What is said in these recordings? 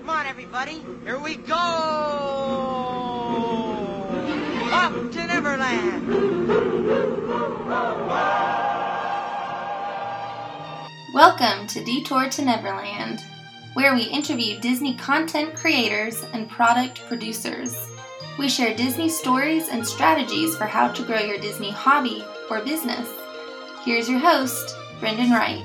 Come on, everybody. Here we go. Up to Neverland. Welcome to Detour to Neverland, where we interview Disney content creators and product producers. We share Disney stories and strategies for how to grow your Disney hobby or business. Here's your host, Brendan Wright.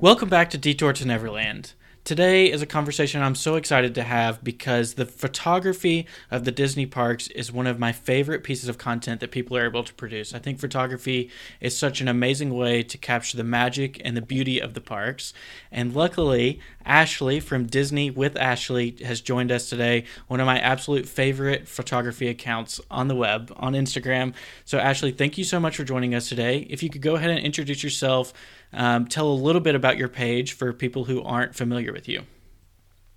Welcome back to Detour to Neverland. Today is a conversation I'm so excited to have because the photography of the Disney parks is one of my favorite pieces of content that people are able to produce. I think photography is such an amazing way to capture the magic and the beauty of the parks. And luckily, Ashlee from Disney with Ashlee has joined us today, one of my absolute favorite photography accounts on the web, on Instagram. So, Ashlee, thank you so much for joining us today. If you could go ahead and introduce yourself, um, tell a little bit about your page for people who aren't familiar with you.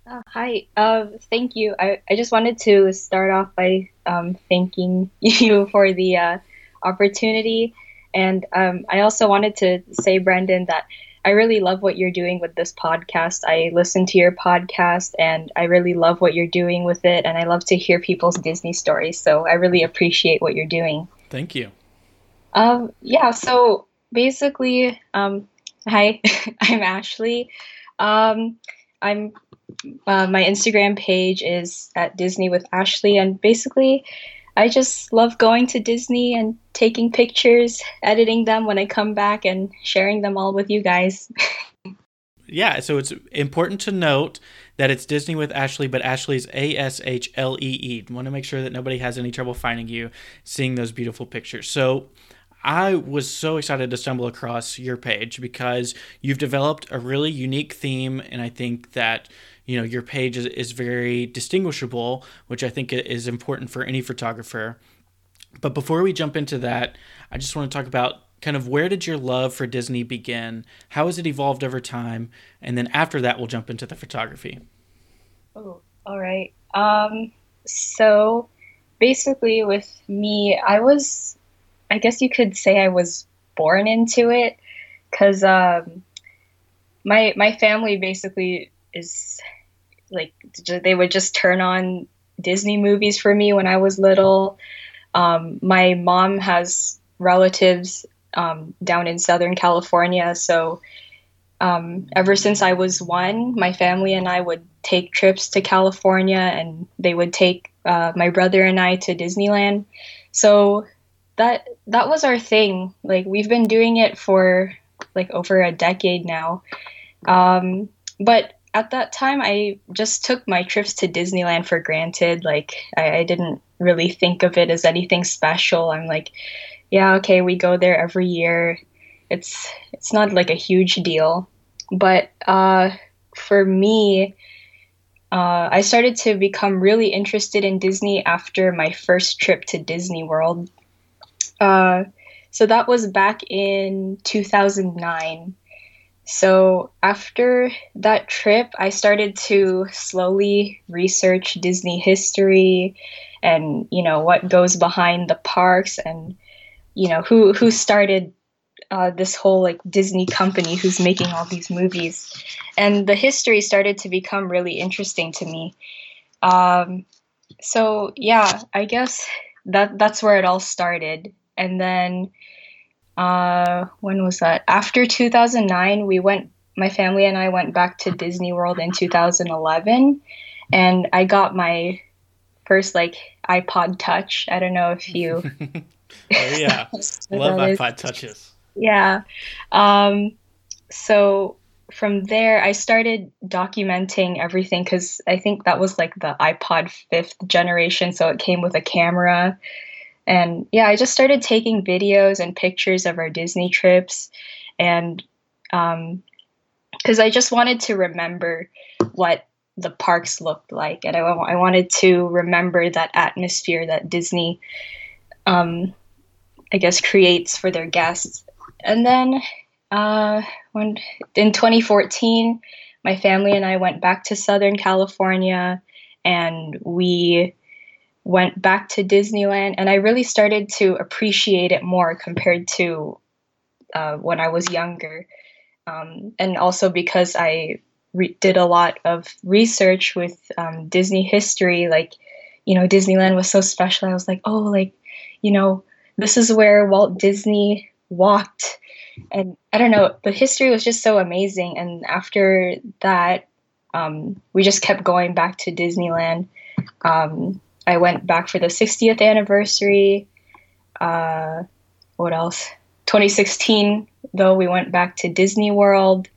Uh, hi, uh, thank you. I, I just wanted to start off by um, thanking you for the uh, opportunity. And um, I also wanted to say, Brendan, that I really love what you're doing with this podcast. I listen to your podcast and I really love what you're doing with it. And I love to hear people's Disney stories. So I really appreciate what you're doing. Thank you. Um, yeah, so basically, um, hi, I'm Ashlee. Um, I'm uh, my Instagram page is at Disney with Ashlee, and basically, I just love going to Disney and taking pictures, editing them when I come back, and sharing them all with you guys. yeah, so it's important to note that it's Disney with Ashlee, but Ashlee's A S H L E E. Want to make sure that nobody has any trouble finding you, seeing those beautiful pictures. So I was so excited to stumble across your page because you've developed a really unique theme, and I think that you know your page is, is very distinguishable, which I think is important for any photographer. But before we jump into that, I just want to talk about kind of where did your love for Disney begin? How has it evolved over time? And then after that, we'll jump into the photography. Oh, all right. Um, so basically, with me, I was I guess you could say I was born into it because um, my my family basically is like they would just turn on Disney movies for me when I was little. Um, my mom has relatives um, down in Southern California, so um, ever since I was one, my family and I would take trips to California, and they would take uh, my brother and I to Disneyland. So that that was our thing. Like we've been doing it for like over a decade now. Um, but at that time, I just took my trips to Disneyland for granted. Like I, I didn't really think of it as anything special. I'm like, yeah, okay, we go there every year. It's it's not like a huge deal. But uh, for me, uh, I started to become really interested in Disney after my first trip to Disney World. Uh, so that was back in 2009. So after that trip, I started to slowly research Disney history and you know what goes behind the parks and you know who who started uh, this whole like Disney company who's making all these movies, and the history started to become really interesting to me. Um, so yeah, I guess that that's where it all started and then uh, when was that? After 2009, we went. My family and I went back to Disney World in 2011, and I got my first like iPod Touch. I don't know if you. oh yeah, love iPod Touches. Yeah. Um, so from there, I started documenting everything because I think that was like the iPod fifth generation, so it came with a camera and yeah, I just started taking videos and pictures of our Disney trips. And because um, I just wanted to remember what the parks looked like. And I, I wanted to remember that atmosphere that Disney, um, I guess, creates for their guests. And then uh, when in 2014, my family and I went back to Southern California and we went back to Disneyland, and I really started to appreciate it more compared to uh, when I was younger. Um, and also because I re- did a lot of research with um, Disney history. Like, you know, Disneyland was so special. I was like, oh, like, you know, this is where Walt Disney walked. And I don't know, the history was just so amazing. And after that, um, we just kept going back to Disneyland. Um, I went back for the 60th anniversary. Uh, what else? 2016, though, we went back to Disney World.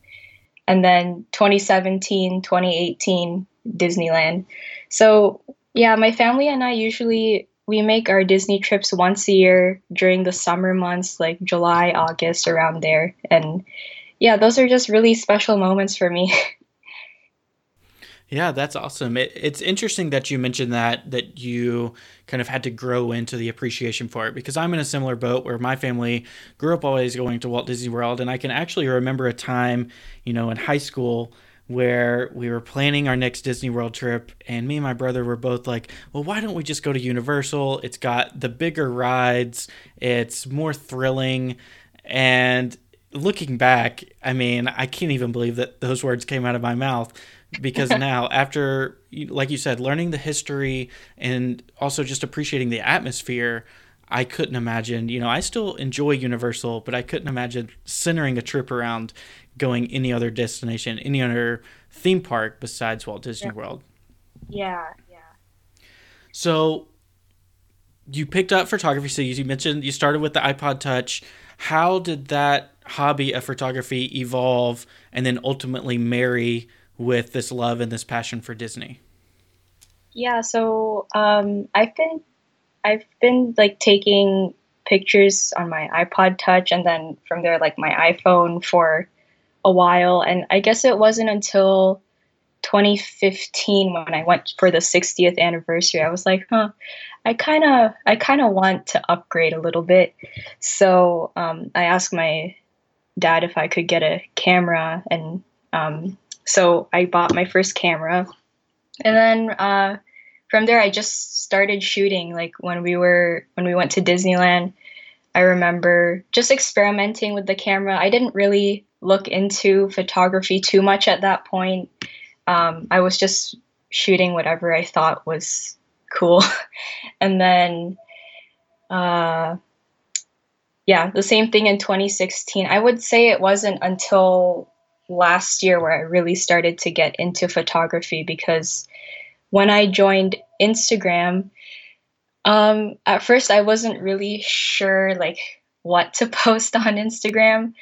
And then 2017, 2018, Disneyland. So, yeah, my family and I usually we make our Disney trips once a year during the summer months, like July, August, around there. And yeah, those are just really special moments for me. Yeah, that's awesome. It, it's interesting that you mentioned that that you kind of had to grow into the appreciation for it because I'm in a similar boat where my family grew up always going to Walt Disney World and I can actually remember a time, you know, in high school where we were planning our next Disney World trip and me and my brother were both like, "Well, why don't we just go to Universal? It's got the bigger rides, it's more thrilling." And looking back, I mean, I can't even believe that those words came out of my mouth because now after like you said learning the history and also just appreciating the atmosphere i couldn't imagine you know i still enjoy universal but i couldn't imagine centering a trip around going any other destination any other theme park besides walt disney yeah. world. Yeah yeah. So you picked up photography so you mentioned you started with the ipod touch. How did that hobby of photography evolve and then ultimately marry with this love and this passion for Disney? Yeah, so um, I've been I've been like taking pictures on my iPod Touch and then from there like my iPhone for a while and I guess it wasn't until 2015 when I went for the 60th anniversary I was like, "Huh, I kind of I kind of want to upgrade a little bit." So, um, I asked my dad if I could get a camera and um, so I bought my first camera. And then uh, from there, I just started shooting. Like when we were, when we went to Disneyland, I remember just experimenting with the camera. I didn't really look into photography too much at that point. Um, I was just shooting whatever I thought was cool. and then, uh, yeah, the same thing in 2016. I would say it wasn't until last year where I really started to get into photography because when I joined Instagram, um, at first I wasn't really sure like what to post on Instagram.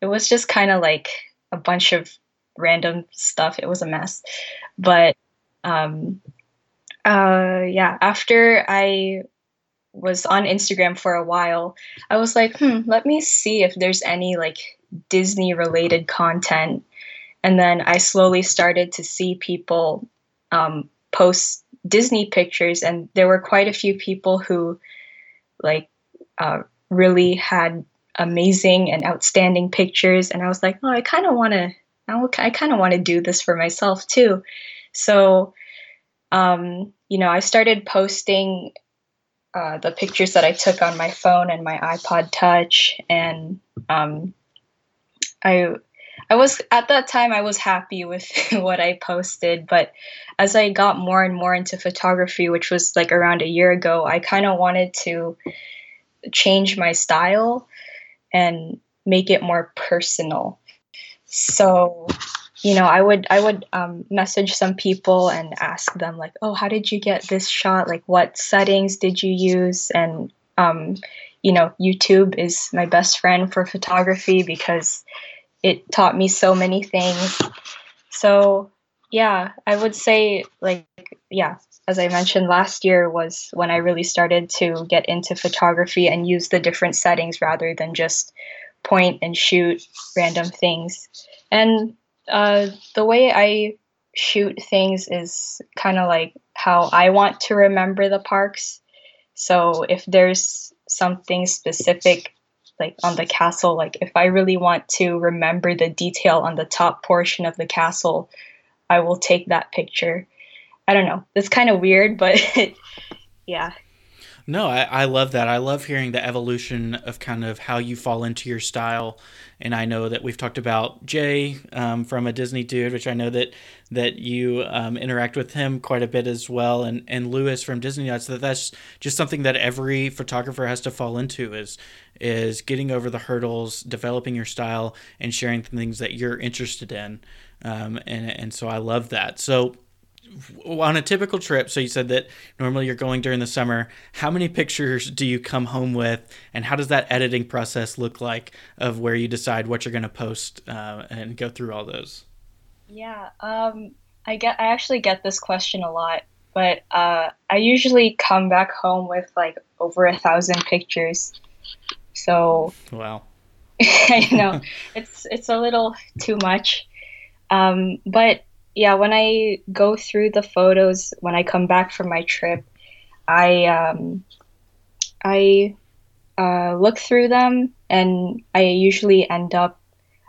It was just kind of like a bunch of random stuff. It was a mess. But um, uh, yeah, after I was on Instagram for a while, I was like, hmm, let me see if there's any like Disney related content. And then I slowly started to see people um, post Disney pictures, and there were quite a few people who, like, uh, really had amazing and outstanding pictures. And I was like, oh, I kind of want to, I kind of want to do this for myself too. So, um, you know, I started posting uh, the pictures that I took on my phone and my iPod Touch, and um, I I was at that time I was happy with what I posted, but as I got more and more into photography, which was like around a year ago, I kind of wanted to change my style and make it more personal. So, you know, I would I would um, message some people and ask them like, "Oh, how did you get this shot? Like, what settings did you use?" And um, you know, YouTube is my best friend for photography because it taught me so many things. So, yeah, I would say, like, yeah, as I mentioned, last year was when I really started to get into photography and use the different settings rather than just point and shoot random things. And uh, the way I shoot things is kind of like how I want to remember the parks. So if there's something specific like on the castle like if i really want to remember the detail on the top portion of the castle i will take that picture. I don't know. It's kind of weird but yeah No, I, I love that. I love hearing the evolution of kind of how you fall into your style. And I know that we've talked about Jay um, from a Disney dude, which I know that that you um, interact with him quite a bit as well, and and Lewis from Disney Nuts. That that's just something that every photographer has to fall into is is getting over the hurdles, developing your style, and sharing things that you're interested in. Um, and and so I love that. So on a typical trip, so you said that normally you're going during the summer. How many pictures do you come home with, and how does that editing process look like of where you decide what you're going to post uh, and go through all those? Yeah, um, I get I actually get this question a lot, but uh, I usually come back home with like over a thousand pictures. So wow, I know it's it's a little too much, um, but yeah, when I go through the photos when I come back from my trip, I um, I uh, look through them and I usually end up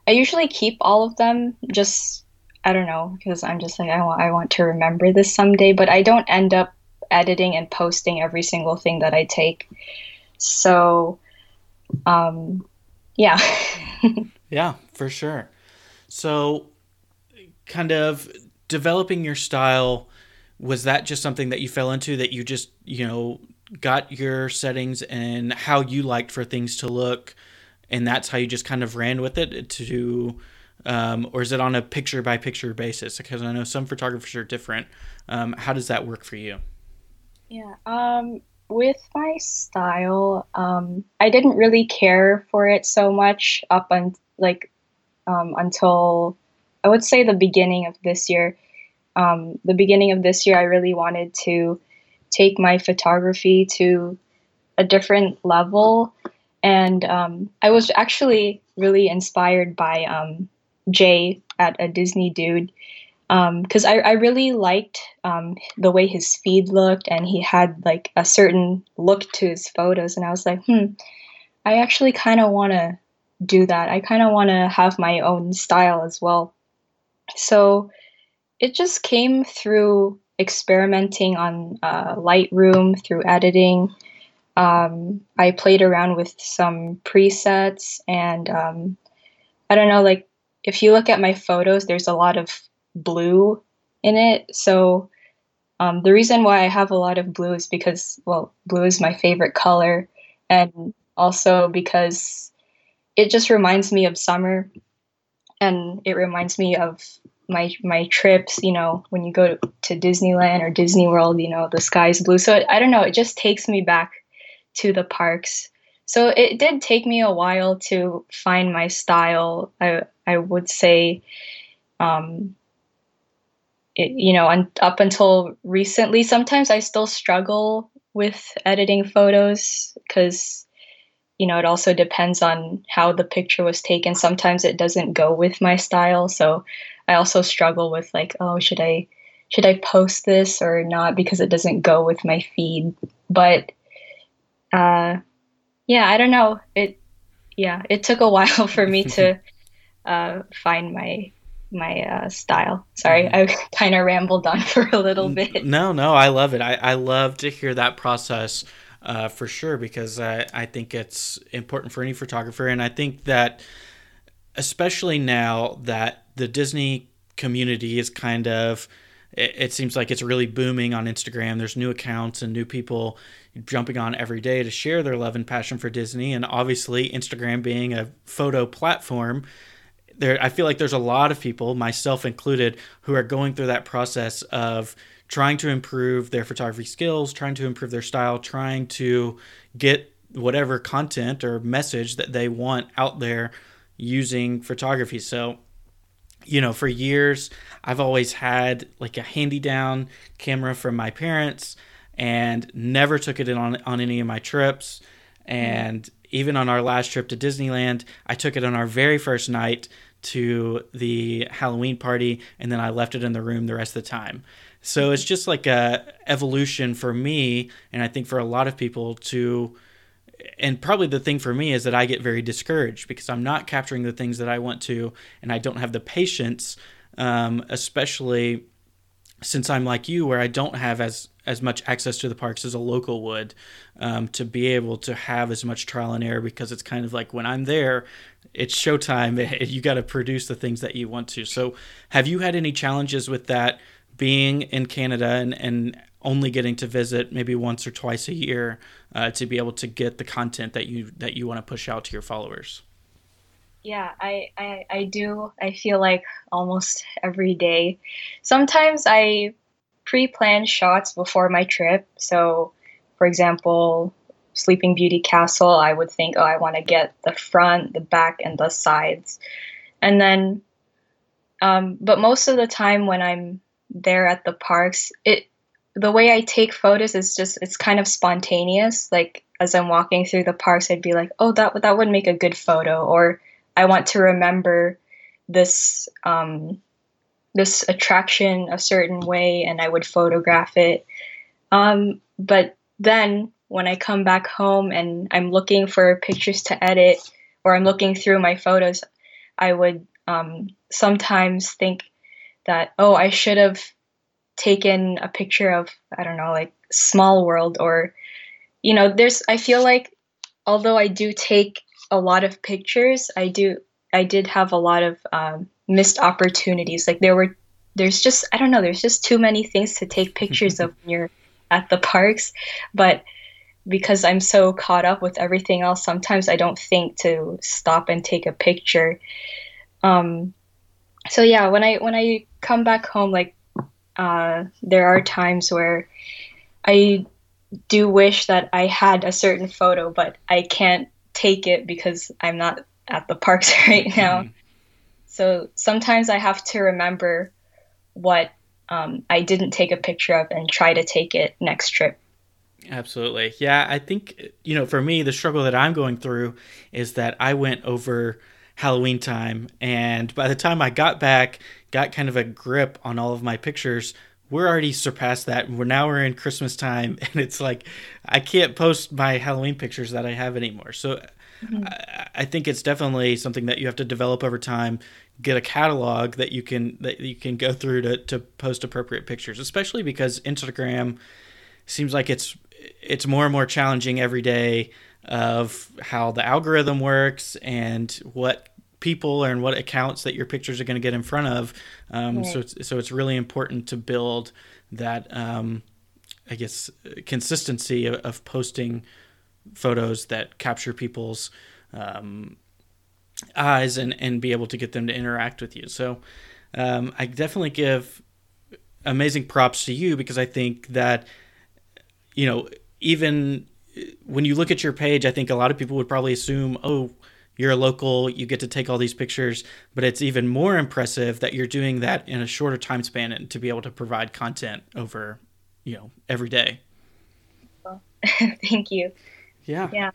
I usually keep all of them just I don't know because I'm just like I want I want to remember this someday, but I don't end up editing and posting every single thing that I take. So um yeah. yeah, for sure. So kind of developing your style was that just something that you fell into that you just you know got your settings and how you liked for things to look and that's how you just kind of ran with it to um, or is it on a picture by picture basis? Because i know some photographers are different. Um, how does that work for you? Yeah um, with my style um, i didn't really care for it so much up on like um, until I would say the beginning of this year. Um, the beginning of this year, I really wanted to take my photography to a different level. And um, I was actually really inspired by um, Jay at a Disney Dude because um, I, I, really liked um, the way his feed looked and he had like a certain look to his photos. And I was like, hmm, I actually kind of want to do that. I kind of want to have my own style as well. So it just came through experimenting on uh, Lightroom, through editing. Um, I played around with some presets, and um, I don't know, like if you look at my photos, there's a lot of blue in it. So um, the reason why I have a lot of blue is because, well, blue is my favorite color, and also because it just reminds me of summer and it reminds me of my my trips you know when you go to, disneyland or disney world you know the sky's blue. So it, i don't know it just takes me back to the parks. So it did take me a while to find my style i i would say um it, you know un, up until recently. Sometimes i still struggle with editing photos because you know, it also depends on how the picture was taken. Sometimes it doesn't go with my style. So I also struggle with like, oh, should I should I post this or not because it doesn't go with my feed. But uh yeah, I don't know. It yeah, it took a while for me to uh find my my uh, style. Sorry, mm-hmm. I kind of rambled on for a little bit. No, no, I love it. I, I love to hear that process uh, for sure because I, I think it's important for any photographer. And I think that, especially now that the Disney community is kind of, it, it seems like it's really booming on Instagram. There's new accounts and new people jumping on every day to share their love and passion for Disney. And obviously, Instagram being a photo platform, there I feel like there's a lot of people, myself included, who are going through that process of trying to improve their photography skills, trying to improve their style, trying to get whatever content or message that they want out there using photography. So, you know, for years, I've always had like a handy down camera from my parents and never took it on, on any of my trips. And even on our last trip to Disneyland, I took it on our very first night to the Halloween party, and then I left it in the room the rest of the time. So it's just like a evolution for me, and I think for a lot of people to, and probably the thing for me is that I get very discouraged because I'm not capturing the things that I want to, and I don't have the patience, um, especially since I'm like you, where I don't have as as much access to the parks as a local would, um, to be able to have as much trial and error because it's kind of like when I'm there, it's showtime. You got to produce the things that you want to. So, have you had any challenges with that being in Canada and, and only getting to visit maybe once or twice a year uh, to be able to get the content that you that you want to push out to your followers? Yeah, I, I, I do. I feel like almost every day. Sometimes I pre plan shots before my trip. So, for example, Sleeping Beauty Castle, I would think, oh, I want to get the front, the back, and the sides. And then, um, but most of the time when I'm there at the parks, it the way I take photos is just it's kind of spontaneous. Like as I'm walking through the parks, I'd be like, oh, that that would make a good photo, or I want to remember this um, this attraction a certain way, and I would photograph it. Um, but then when I come back home and I'm looking for pictures to edit, or I'm looking through my photos, I would um, sometimes think that oh, I should have taken a picture of I don't know, like Small World, or you know, there's I feel like although I do take a lot of pictures. I do. I did have a lot of um, missed opportunities. Like there were, there's just I don't know. There's just too many things to take pictures of when you're at the parks, but because I'm so caught up with everything else, sometimes I don't think to stop and take a picture. Um, so yeah, when I when I come back home, like uh, there are times where I do wish that I had a certain photo, but I can't take it because I'm not at the parks right now. Mm-hmm. So sometimes I have to remember what um, I didn't take a picture of and try to take it next trip. Absolutely. Yeah, I think, you know, for me, the struggle that I'm going through is that I went over Halloween time. And by the time I got back, got kind of a grip on all of my pictures, we're already surpassed that. We're now we're in Christmas time, and it's like I can't post my Halloween pictures that I have anymore. So mm-hmm. I, I, think it's definitely something that you have to develop over time. Get a catalog that you can that you can go through to to post appropriate pictures, especially because Instagram seems like it's it's more and more challenging every day of how the algorithm works and what people and what accounts that your pictures are going to get in front of. Um, right. So it's so it's really important to build that um, I guess consistency of, of, posting photos that capture people's um, eyes and and be able to get them to interact with you. So um, I definitely give amazing props to you because I think that you know even when you look at your page, I think a lot of people would probably assume, oh, you're a local, you get to take all these pictures, but it's even more impressive that you're doing that in a shorter time span and to be able to provide content over, you know, every day. Well, thank you. Yeah. Yeah.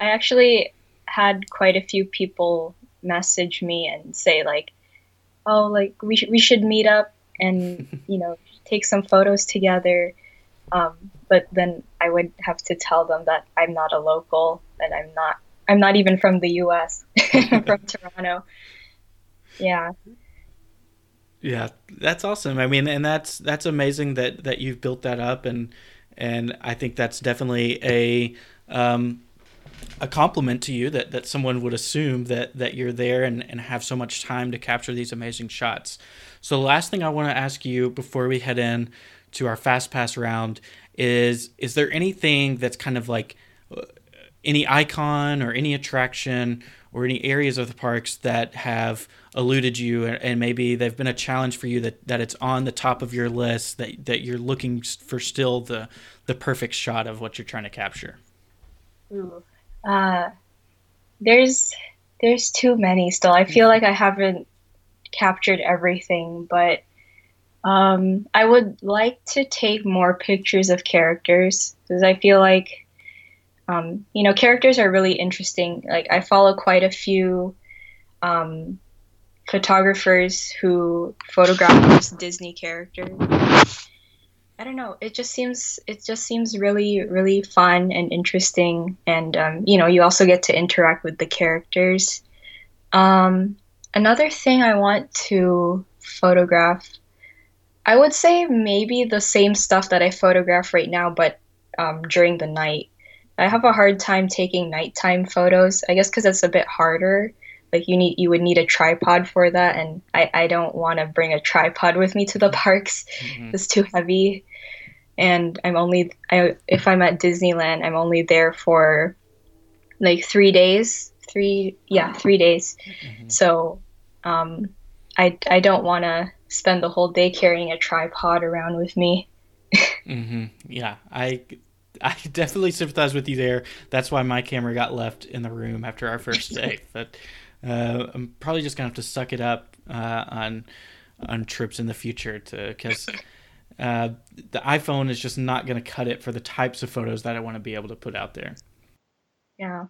I actually had quite a few people message me and say like, "Oh, like we should we should meet up and, you know, take some photos together." Um, but then I would have to tell them that I'm not a local and I'm not I'm not even from the U.S. from Toronto. Yeah. Yeah, that's awesome. I mean, and that's that's amazing that that you've built that up, and and I think that's definitely a um, a compliment to you that that someone would assume that that you're there and and have so much time to capture these amazing shots. So the last thing I want to ask you before we head in to our fast pass round is is there anything that's kind of like any icon or any attraction or any areas of the parks that have eluded you and maybe they've been a challenge for you that, that it's on the top of your list that, that you're looking for still the the perfect shot of what you're trying to capture Ooh. Uh, there's there's too many still i feel like i haven't captured everything but um, i would like to take more pictures of characters because i feel like um, you know, characters are really interesting. Like I follow quite a few um, photographers who photograph Disney characters. I don't know. It just seems it just seems really really fun and interesting, and um, you know, you also get to interact with the characters. Um, another thing I want to photograph I would say maybe the same stuff that I photograph right now, but um, during the night. I have a hard time taking nighttime photos. I guess because it's a bit harder. Like you need, you would need a tripod for that, and I, I don't want to bring a tripod with me to the parks. Mhm. It's too heavy, and I'm only, I, if I'm at Disneyland, I'm only there for like three days. Three, yeah, three days. Mhm. So, um, I I don't want to spend the whole day carrying a tripod around with me. mm-hmm. Yeah, I I definitely sympathize with you there. That's why my camera got left in the room after our first day. But uh, I'm probably just gonna have to suck it up uh, on on trips in the future to because uh, the iPhone is just not gonna cut it for the types of photos that I want to be able to put out there. Yeah.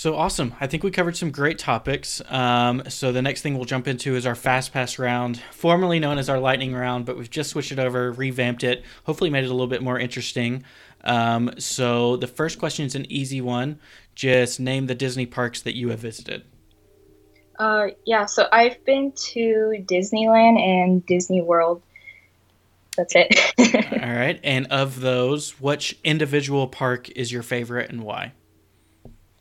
So awesome. I think we covered some great topics. Um, so the next thing we'll jump into is our Fast Pass round, formerly known as our Lightning round, but we've just switched it over, revamped it, hopefully made it a little bit more interesting. Um, so the first question is an easy one. Just name the Disney parks that you have visited. Uh, yeah, so I've been to Disneyland and Disney World. That's it. All right. And of those, which individual park is your favorite and why?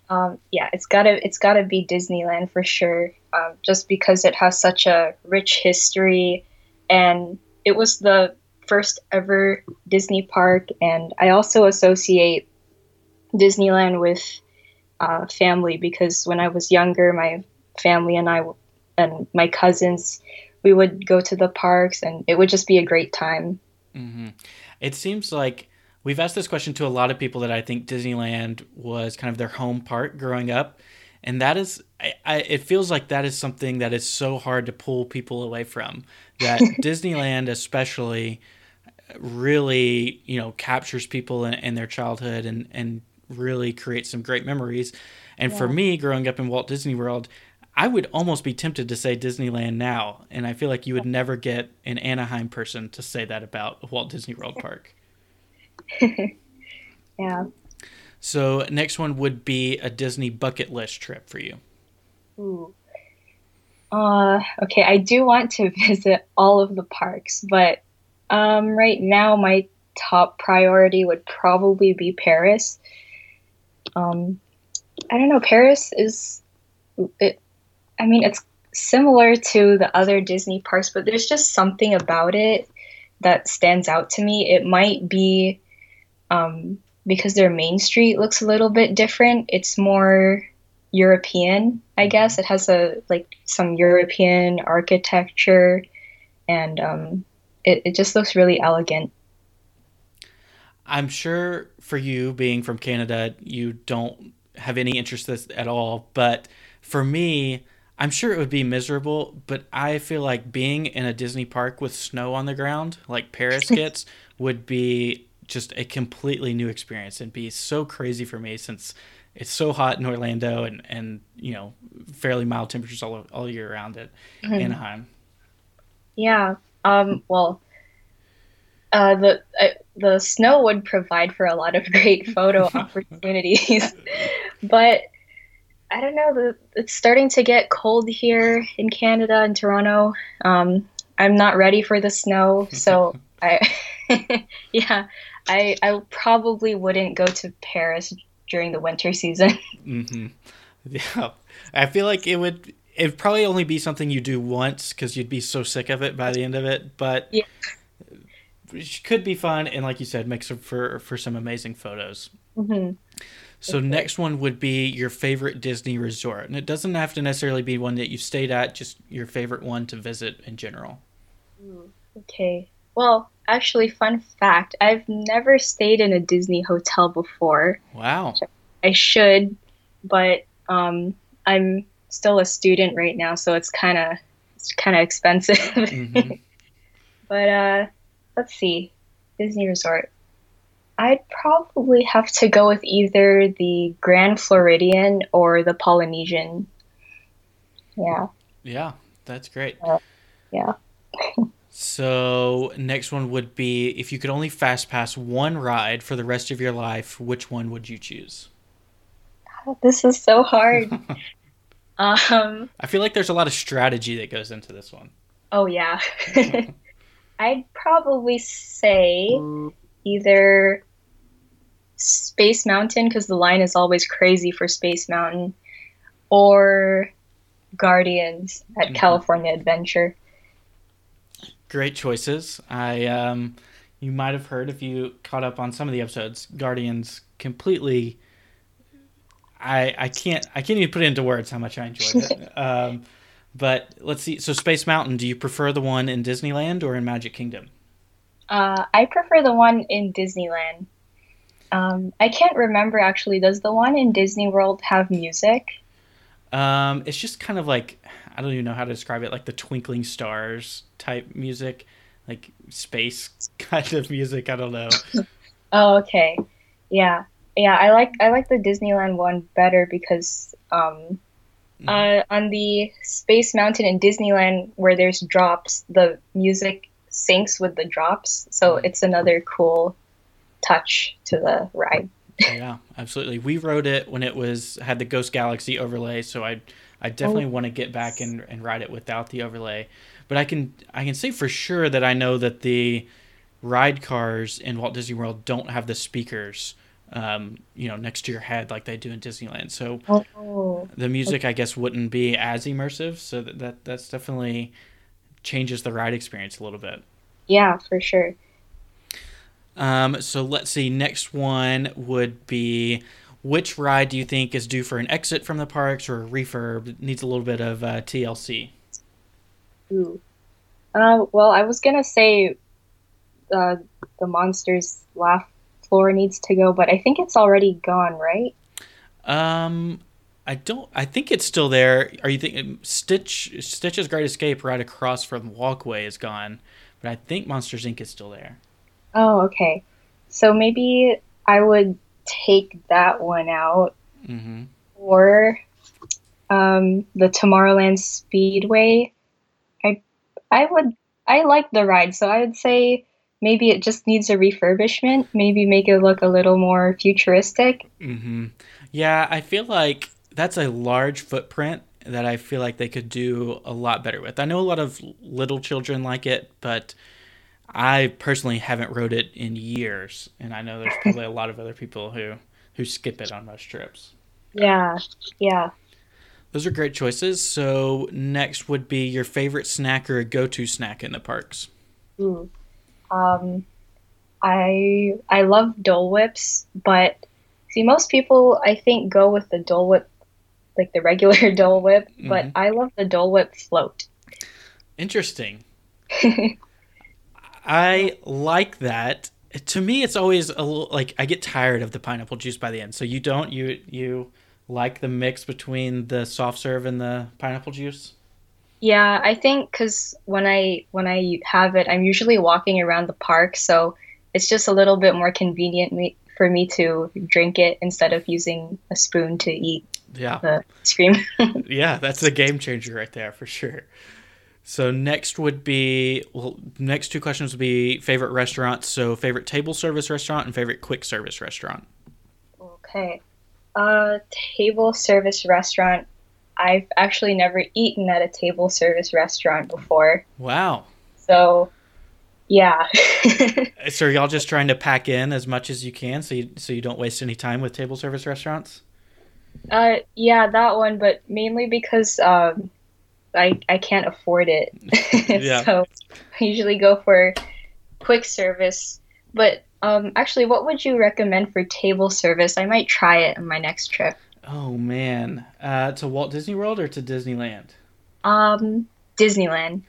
Um, yeah, it's gotta it's gotta be Disneyland for sure. Um, just because it has such a rich history, and it was the first ever Disney park, and I also associate Disneyland with uh, family because when I was younger, my family and I and my cousins we would go to the parks and it would just be a great time. hmm It seems like we've asked this question to a lot of people that I think Disneyland was kind of their home park growing up, and that is, I, I, it feels like that is something that is so hard to pull people away from. That Disneyland, especially, really you know captures people in, in their childhood and and really creates some great memories. And for me, growing up in Walt Disney World. I would almost be tempted to say Disneyland now, and I feel like you would never get an Anaheim person to say that about Walt Disney World Park. Yeah. So next one would be a Disney bucket list trip for you. Ooh. Uh, okay, I do want to visit all of the parks, but um, right now my top priority would probably be Paris. Um, I don't know. Paris is, it, I mean, it's similar to the other Disney parks, but there's just something about it that stands out to me. It might be um, because their main street looks a little bit different. It's more European, I guess. It has a like some European architecture, and um, it it just looks really elegant. I'm sure for you being from Canada, you don't have any interest in this at all. But for me, I'm sure it would be miserable. But I feel like being in a Disney park with snow on the ground, like Paris gets, would be just a completely new experience and be so crazy for me since it's so hot in Orlando and, and you know fairly mild temperatures all all year round at Anaheim. Yeah. Um. Well. Uh, the uh, the snow would provide for a lot of great photo opportunities, but I don't know. The, it's starting to get cold here in Canada in Toronto. Um, I'm not ready for the snow, so I, yeah, I I probably wouldn't go to Paris during the winter season. hmm Yeah, I feel like it would. It'd probably only be something you do once because you'd be so sick of it by the end of it. But Yeah. it could be fun, and like you said, makes it for for some amazing photos. hmm So next one would be your favorite Disney resort, and it doesn't have to necessarily be one that you stayed at. Just your favorite one to visit in general. Okay. Well, actually, fun fact: I've never stayed in a Disney hotel before. Wow. I should, but um, I'm still a student right now, so it's kind of it's kind of expensive. Mhm. but uh, let's see, Disney Resort. I'd probably have to go with either the Grand Floridian or the Polynesian. Yeah, Yeah, that's great. yeah. So next one would be if you could only fast pass one ride for the rest of your life, which one would you choose? This is so hard. um. I feel like there's a lot of strategy that goes into this one. Oh yeah. I'd probably say either Space Mountain because the line is always crazy for Space Mountain, or Guardians at Mhm. California Adventure. Great choices. I um, you might have heard if you caught up on some of the episodes. Guardians completely. I I can't I can't even put it into words how much I enjoyed it. um, but let's see. So Space Mountain. Do you prefer the one in Disneyland or in Magic Kingdom? Uh, I prefer the one in Disneyland. Um, I can't remember actually. Does the one in Disney World have music? Um, it's just kind of like I don't even know how to describe it. Like the Twinkling Stars type music, like space kind of music. I don't know. Oh, okay. Yeah. Yeah, I like I like the Disneyland one better because um uh on the Space Mountain in Disneyland where there's drops, the music syncs with the drops, so Mhm. it's another cool touch to the ride. Yeah, absolutely. We rode it when it was had the Ghost Galaxy overlay, so I I definitely want to get back and, and ride it without the overlay. But I can I can say for sure that I know that the ride cars in Walt Disney World don't have the speakers um, you know, next to your head like they do in Disneyland. So Oh. the music I guess wouldn't be as immersive, so that, that that's definitely changes the ride experience a little bit. Yeah, for sure. Um, so let's see. Next one would be which ride do you think is due for an exit from the parks or a refurb? It needs a little bit of uh, TLC. Ooh. Uh, well, I was gonna say uh, the monsters laugh floor needs to go, but I think it's already gone, right? Um, I don't. I think it's still there. Are you thinking Stitch? Stitch's Great Escape right across from the Walkway is gone, but I think Monsters Inc. is still there. Oh, okay. So maybe I would take that one out, Mm-hmm. or um, the Tomorrowland Speedway. I I would I like the ride, so I would say maybe it just needs a refurbishment. Maybe make it look a little more futuristic. Mm-hmm. Yeah, I feel like that's a large footprint that I feel like they could do a lot better with. I know a lot of little children like it, but I personally haven't rode it in years, and I know there's probably a lot of other people who who skip it on most trips. Yeah, yeah. Those are great choices. So next would be your favorite snack or a go-to snack in the parks. Ooh. Um, I I love Dole Whips, but see, most people I think go with the Dole Whip, like the regular Dole Whip, but Mhm. I love the Dole Whip float. Interesting. I like that. To me, it's always a little like I get tired of the pineapple juice by the end. So you don't you you like the mix between the soft serve and the pineapple juice? Yeah, I think because when I when I have it, I'm usually walking around the park, so it's just a little bit more convenient me, for me to drink it instead of using a spoon to eat Yeah, the ice cream. yeah, that's a game changer right there for sure. So next would be well, next two questions would be favorite restaurants. So favorite table service restaurant and favorite quick service restaurant. Okay. Uh, table service restaurant. I've actually never eaten at a table service restaurant before. Wow. So, yeah. So are y'all just trying to pack in as much as you can so you so you don't waste any time with table service restaurants? uh, yeah, that one, but mainly because um, I I can't afford it. Yeah. so I usually go for quick service. But um, actually, what would you recommend for table service? I might try it on my next trip. Oh man, uh, to Walt Disney World or to Disneyland? Um, Disneyland.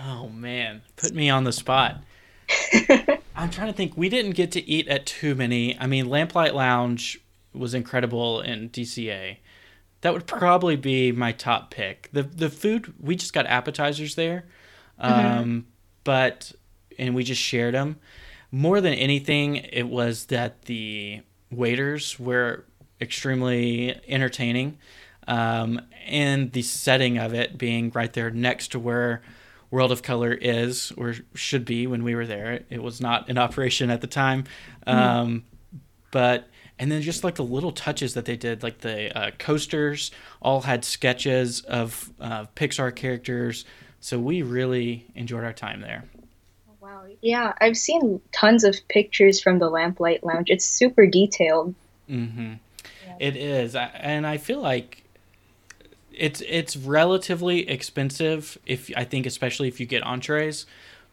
Oh man, put me on the spot. I'm trying to think. We didn't get to eat at too many. I mean, Lamplight Lounge was incredible in DCA. That would probably be my top pick. The the food we just got appetizers there, um, but and we just shared them. More than anything, it was that the waiters were extremely entertaining, um, and the setting of it being right there next to where World of Color is or should be when we were there. It was not in operation at the time, um, but and then just like the little touches that they did, like the uh, coasters all had sketches of uh, Pixar characters. So we really enjoyed our time there. Wow. Yeah, I've seen tons of pictures from the Lamplight Lounge. It's super detailed. Mm-hmm. Yeah. It is, I- and I feel like it's it's relatively expensive. If I think, especially if you get entrees,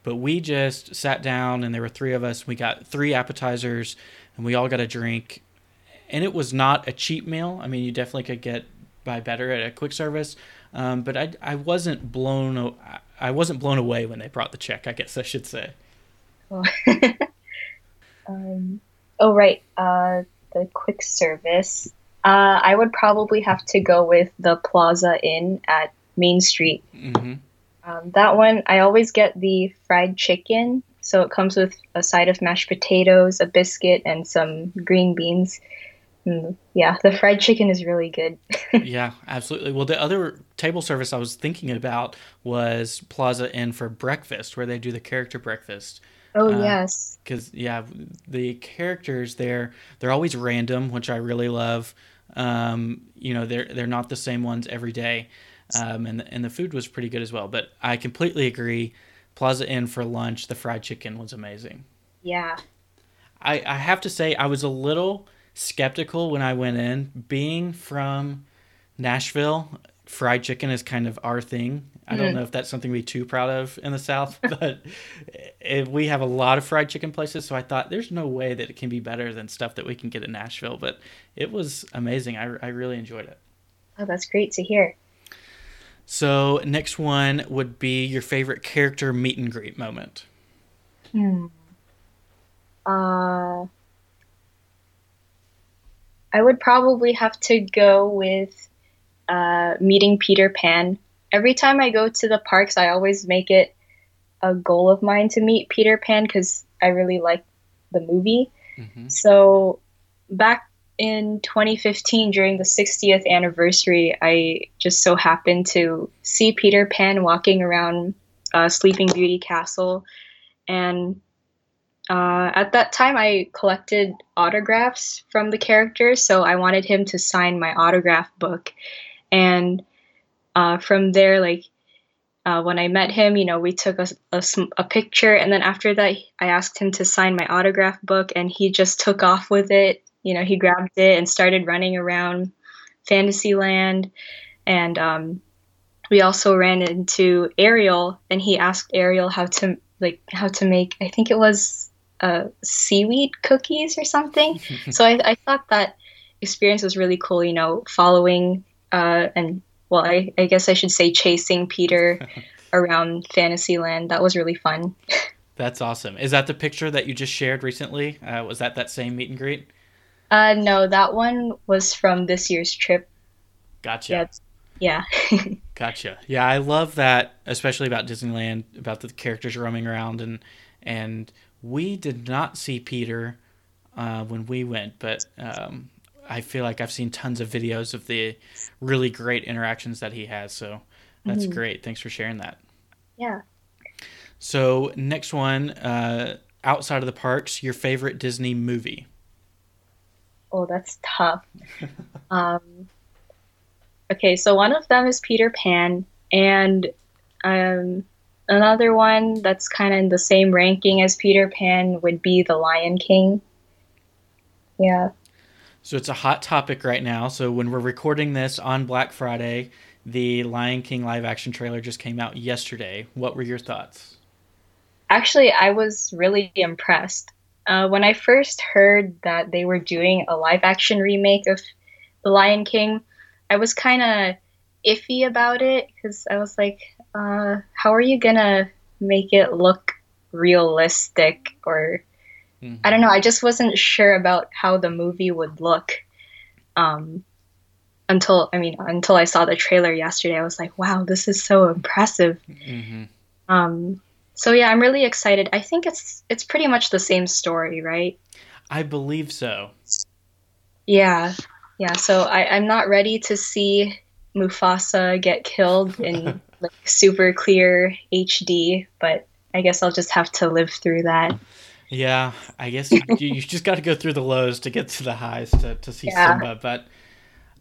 but we just sat down and there were three of us. We got three appetizers, and we all got a drink, and it was not a cheap meal. I mean, you definitely could get by better at a quick service, um, but I I wasn't blown. I wasn't blown away when they brought the check. I guess I should say. Oh, um, oh right. Uh, the quick service. Uh, I would probably have to go with the Plaza Inn at Main Street. hmm Um, that one, I always get the fried chicken. So it comes with a side of mashed potatoes, a biscuit, and some green beans. Mm, yeah, the fried chicken is really good. yeah, absolutely. Well, the other table service I was thinking about was Plaza Inn for breakfast, where they do the character breakfast. Oh, Uh, yes. Because yeah, the characters there they're always random, which I really love. Um, you know, they're they're not the same ones every day, um, and and the food was pretty good as well. But I completely agree. Plaza Inn for lunch, the fried chicken was amazing. Yeah. I, I have to say I was a little skeptical when I went in. Being from Nashville, fried chicken is kind of our thing. I don't know if that's something we're too proud of in the South, but it, we have a lot of fried chicken places. So I thought there's no way that it can be better than stuff that we can get in Nashville. But it was amazing. I, I really enjoyed it. Oh, that's great to hear. So next one would be your favorite character meet and greet moment. Hmm. Uh, I would probably have to go with uh, meeting Peter Pan. Every time I go to the parks, I always make it a goal of mine to meet Peter Pan because I really like the movie. hmm So back in 2015, during the 60th anniversary, I just so happened to see Peter Pan walking around uh, Sleeping Beauty Castle. And uh, at that time, I collected autographs from the characters, so I wanted him to sign my autograph book. And uh, from there, like, uh, when I met him, you know, we took a, a a picture, and then after that, I asked him to sign my autograph book, and he just took off with it. You know, he grabbed it and started running around Fantasyland, and um, we also ran into Ariel, and he asked Ariel how to like how to make. I think it was uh, seaweed cookies or something. so I, I thought that experience was really cool. You know, following uh, and well, I, I guess I should say chasing Peter around Fantasyland. That was really fun. That's awesome. Is that the picture that you just shared recently? Uh, was that that same meet and greet? Uh, no, that one was from this year's trip. Gotcha. Yeah, yeah. Gotcha. Yeah, I love that, especially about Disneyland, about the characters roaming around, and and we did not see Peter uh, when we went, but um, I feel like I've seen tons of videos of the really great interactions that he has. So that's Mhm. great. Thanks for sharing that. yeah. So next one, uh, outside of the parks, your favorite Disney movie? Oh, that's tough. um, okay, so one of them is Peter Pan, and um, another one that's kind of in the same ranking as Peter Pan would be The Lion King. Yeah. So it's a hot topic right now. So when we're recording this on Black Friday, the Lion King live action trailer just came out yesterday. What were your thoughts? Actually, I was really impressed. Uh, when I first heard that they were doing a live action remake of The Lion King, I was kind of iffy about it because I was like, uh, how are you gonna make it look realistic? Or Mhm. I don't know, I just wasn't sure about how the movie would look. Um, until I mean, until I saw the trailer yesterday, I was like, wow, this is so impressive. hmm Um, so yeah, I'm really excited. I think it's it's pretty much the same story, right? I believe so. Yeah, yeah. So I, I'm not ready to see Mufasa get killed in like super clear HD, but I guess I'll just have to live through that. Yeah, I guess you, you just got to go through the lows to get to the highs to, to see Yeah. Simba. But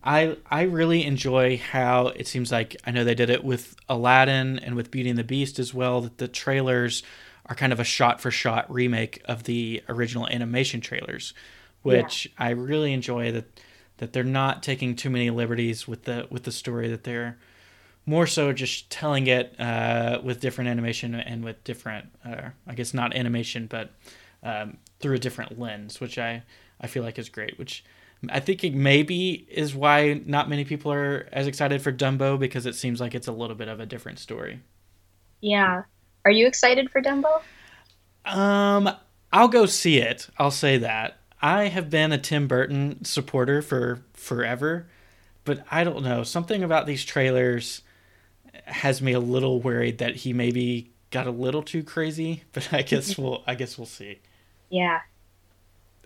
I I really enjoy how it seems like I know they did it with Aladdin and with Beauty and the Beast as well. That the trailers are kind of a shot for shot remake of the original animation trailers, which yeah. I really enjoy that that they're not taking too many liberties with the with the story that they're more so just telling it uh, with different animation and with different uh, I guess not animation but um, through a different lens, which I I feel like is great. Which I think it maybe is why not many people are as excited for Dumbo because it seems like it's a little bit of a different story. Yeah. Are you excited for Dumbo? Um, I'll go see it. I'll say that. I have been a Tim Burton supporter for forever, but I don't know. Something about these trailers has me a little worried that he maybe got a little too crazy, but I guess we'll I guess we'll see. Yeah.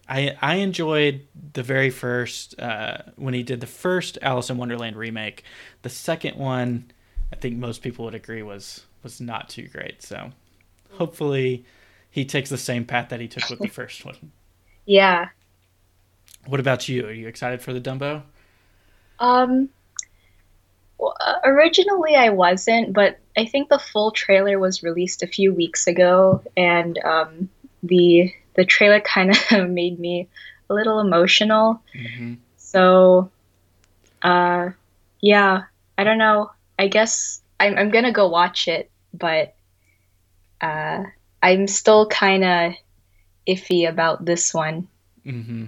I I enjoyed the very first uh, when he did the first Alice in Wonderland remake. The second one, I think most people would agree was was not too great. So hopefully he takes the same path that he took with the first one. Yeah. What about you? Are you excited for the Dumbo? Um well, uh, originally I wasn't, but I think the full trailer was released a few weeks ago and um the the trailer kind of made me a little emotional. Mm-hmm. So, uh, yeah, I don't know. I guess I'm, I'm gonna go watch it, but uh, I'm still kind of iffy about this one. Mm-hmm.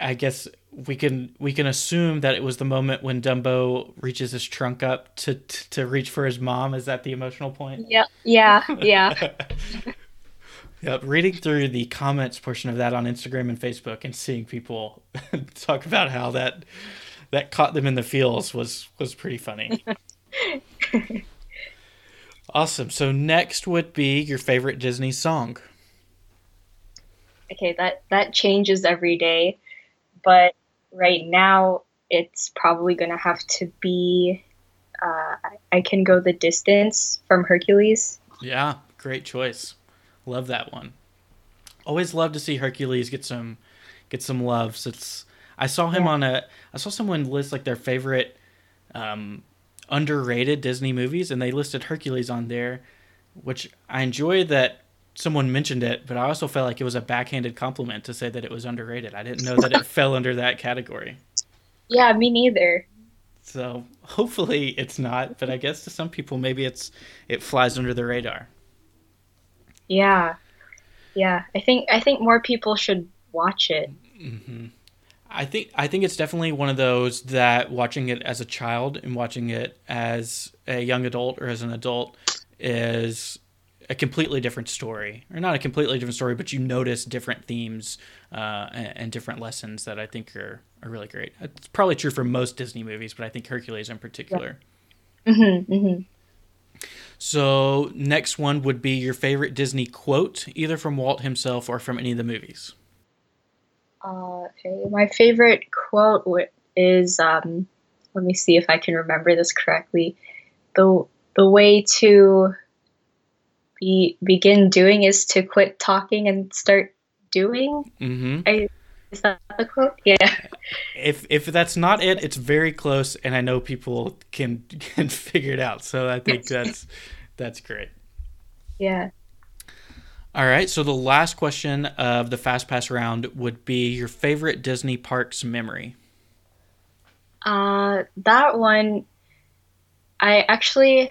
I guess we can we can assume that it was the moment when Dumbo reaches his trunk up to to reach for his mom. Is that the emotional point? Yeah, yeah, yeah. Yep, reading through the comments portion of that on Instagram and Facebook and seeing people talk about how that that caught them in the feels was was pretty funny. awesome. So next would be your favorite Disney song. Okay, that that changes every day, but right now it's probably going to have to be uh, I can go the distance from Hercules. Yeah, great choice. Love that one. Always love to see Hercules get some get some love. So it's I saw him yeah. on a I saw someone list like their favorite um, underrated Disney movies, and they listed Hercules on there, which I enjoy that someone mentioned it, but I also felt like it was a backhanded compliment to say that it was underrated. I didn't know that it fell under that category. Yeah, me neither. So hopefully it's not, but I guess to some people maybe it's it flies under the radar. Yeah, yeah. I think I think more people should watch it. Mm-hmm. I think I think it's definitely one of those that watching it as a child and watching it as a young adult or as an adult is a completely different story, or not a completely different story, but you notice different themes uh, and, and, different lessons that I think are, are really great. It's probably true for most Disney movies, but I think Hercules in particular. Yeah. Mm-hmm, mm-hmm. So, next one would be your favorite Disney quote, either from Walt himself or from any of the movies. Uh, okay, my favorite quote is um, let me see if I can remember this correctly. The the way to be begin doing is to quit talking and start doing. Mm-hmm. I, is that the quote? Yeah. If if that's not it, it's very close, and I know people can can figure it out. So I think that's that's great. Yeah. All right. So the last question of the fast pass round would be your favorite Disney parks memory. Uh, that one, I actually,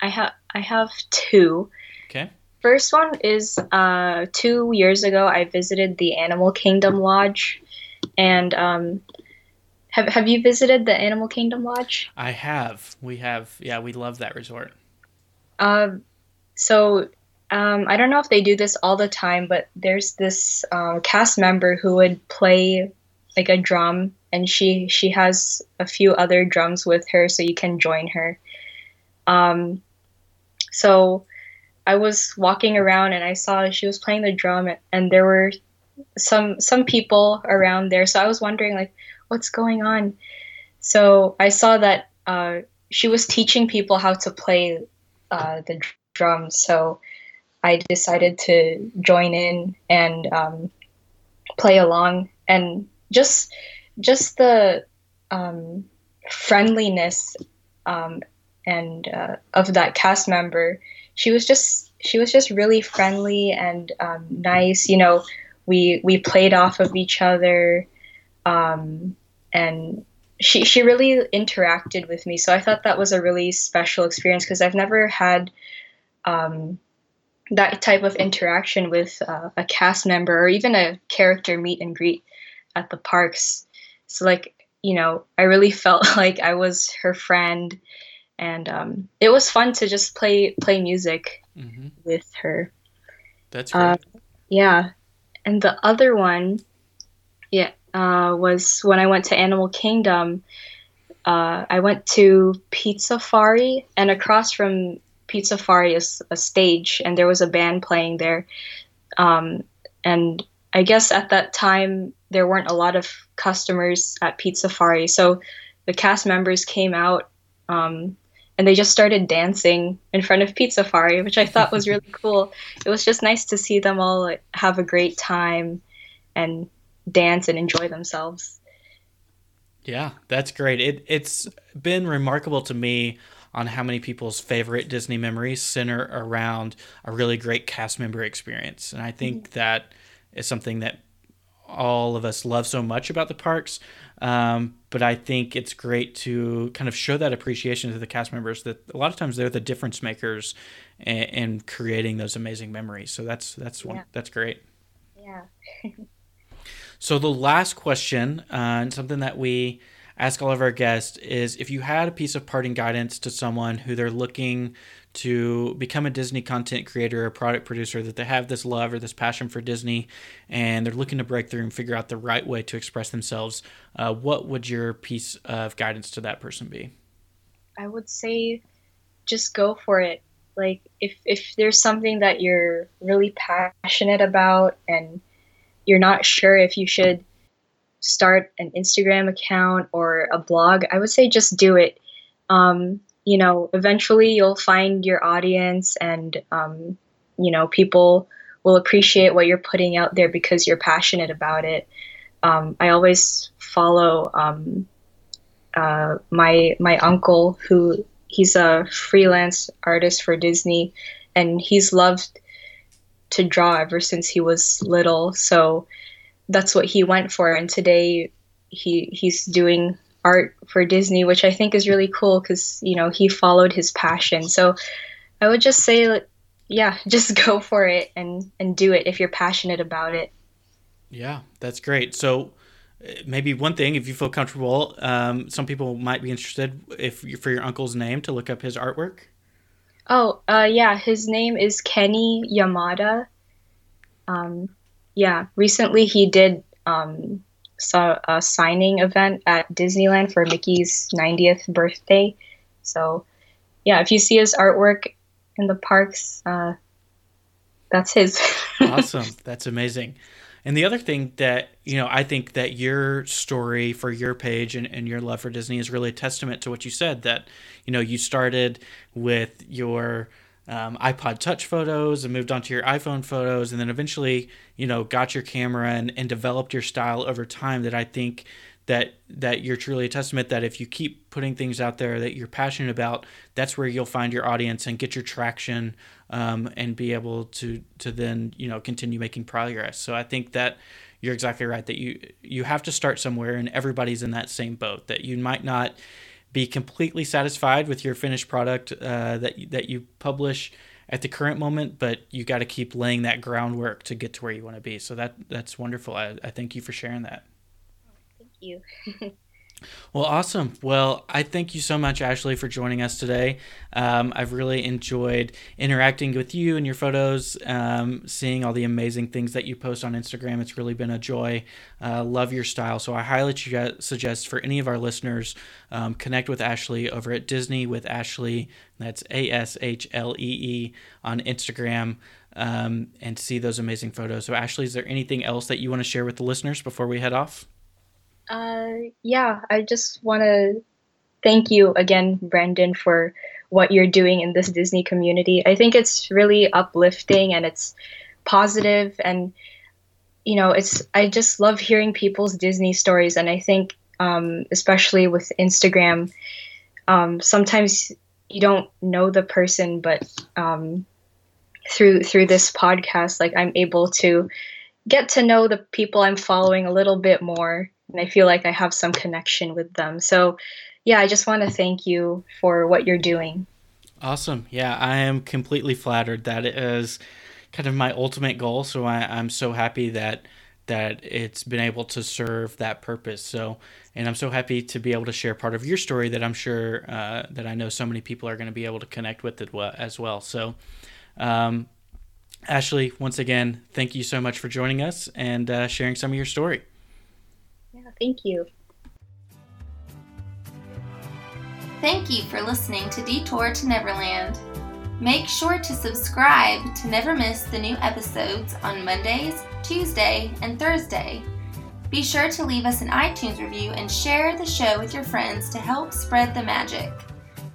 I have I have two. Okay. First one is uh, two years ago. I visited the Animal Kingdom Lodge, and um, have have you visited the Animal Kingdom Lodge? I have. We have. Yeah, we love that resort. Um, so um, I don't know if they do this all the time, but there's this um, cast member who would play like a drum, and she she has a few other drums with her, so you can join her. Um, so I was walking around and I saw she was playing the drum and there were some some people around there. So I was wondering like what's going on. So I saw that uh, she was teaching people how to play uh, the drums. So I decided to join in and um, play along and just just the um, friendliness um, and uh, of that cast member she was just she was just really friendly and um, nice. You know, we we played off of each other, um, and she she really interacted with me. So I thought that was a really special experience because I've never had um, that type of interaction with uh, a cast member or even a character meet and greet at the parks. So like you know, I really felt like I was her friend, and um, it was fun to just play play music Mm-hmm. with her. That's great. Uh, yeah, and the other one, yeah, uh, was when I went to Animal Kingdom. Uh, I went to Pizza Pizzafari, and across from Pizzafari is a stage, and there was a band playing there. Um, and I guess at that time there weren't a lot of customers at Pizza Pizzafari, so the cast members came out um, and they just started dancing in front of Pizzafari, which I thought was really cool. It was just nice to see them all like, have a great time and dance and enjoy themselves. Yeah, that's great. It it's been remarkable to me on how many people's favorite Disney memories center around a really great cast member experience. And I think mm-hmm. that is something that all of us love so much about the parks. Um, but I think it's great to kind of show that appreciation to the cast members that a lot of times they're the difference makers in, in creating those amazing memories. So that's that's one Yeah. that's great. Yeah. So the last question, uh, and something that we ask all of our guests, is if you had a piece of parting guidance to someone who they're looking to become a Disney content creator or product producer, that they have this love or this passion for Disney, and they're looking to break through and figure out the right way to express themselves, uh, what would your piece of guidance to that person be? I would say just go for it. Like if if there's something that you're really passionate about and you're not sure if you should start an Instagram account or a blog, I would say just do it. Um, you know, eventually you'll find your audience and um, you know, people will appreciate what you're putting out there because you're passionate about it. Um, I always follow um, uh, my my uncle who he's a freelance artist for Disney, and he's loved to draw ever since he was little. So that's what he went for, and today he he's doing art for Disney, which I think is really cool because you know he followed his passion. So I would just say, yeah, just go for it and and do it if you're passionate about it. Yeah, that's great. So uh, maybe one thing, if you feel comfortable, um, some people might be interested if for your uncle's name to look up his artwork. Oh, uh, yeah, his name is Kenny Yamada. Um, yeah, recently he did um, so, a signing event at Disneyland for Mickey's 90th birthday. So, yeah, if you see his artwork in the parks, uh, that's his. awesome. That's amazing. And the other thing that, you know, I think that your story for your page and, and your love for Disney is really a testament to what you said that, you know, you started with your um, iPod Touch photos and moved on to your iPhone photos and then eventually, you know, got your camera and, and developed your style over time that I think that that you're truly a testament that if you keep putting things out there that you're passionate about, that's where you'll find your audience and get your traction um, and be able to to then you know continue making progress. So I think that you're exactly right that you you have to start somewhere and everybody's in that same boat that you might not be completely satisfied with your finished product uh, that that you publish at the current moment, but you got to keep laying that groundwork to get to where you want to be. So that that's wonderful. I, I thank you for sharing that. Thank you. Well, awesome. Well, I thank you so much, Ashlee, for joining us today. Um, I've really enjoyed interacting with you and your photos, um, seeing all the amazing things that you post on Instagram. It's really been a joy. Uh, love your style. So I highly suggest for any of our listeners, um, connect with Ashlee over at Disney with Ashlee. That's A S H L E E on Instagram. Um, and see those amazing photos. So, Ashlee, is there anything else that you want to share with the listeners before we head off? Uh, yeah, I just want to thank you again, Brandon, for what you're doing in this Disney community. I think it's really uplifting and it's positive and you know, it's I just love hearing people's Disney stories and I think um, especially with Instagram, um, sometimes you don't know the person, but um, through through this podcast, like I'm able to get to know the people I'm following a little bit more, and I feel like I have some connection with them. So, yeah, I just want to thank you for what you're doing. Awesome. Yeah, I am completely flattered. That is kind of my ultimate goal. So I, I'm so happy that that it's been able to serve that purpose. So, and I'm so happy to be able to share part of your story that I'm sure uh, that I know so many people are going to be able to connect with it as well. So, um, Ashlee, once again, thank you so much for joining us and uh, sharing some of your story. Thank you. Thank you for listening to Detour to Neverland. Make sure to subscribe to never miss the new episodes on Mondays, Tuesday, and Thursday. Be sure to leave us an iTunes review and share the show with your friends to help spread the magic.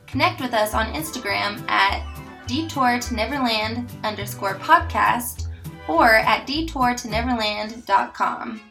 Connect with us on Instagram at detour to neverland underscore podcast or at detour to neverland.com.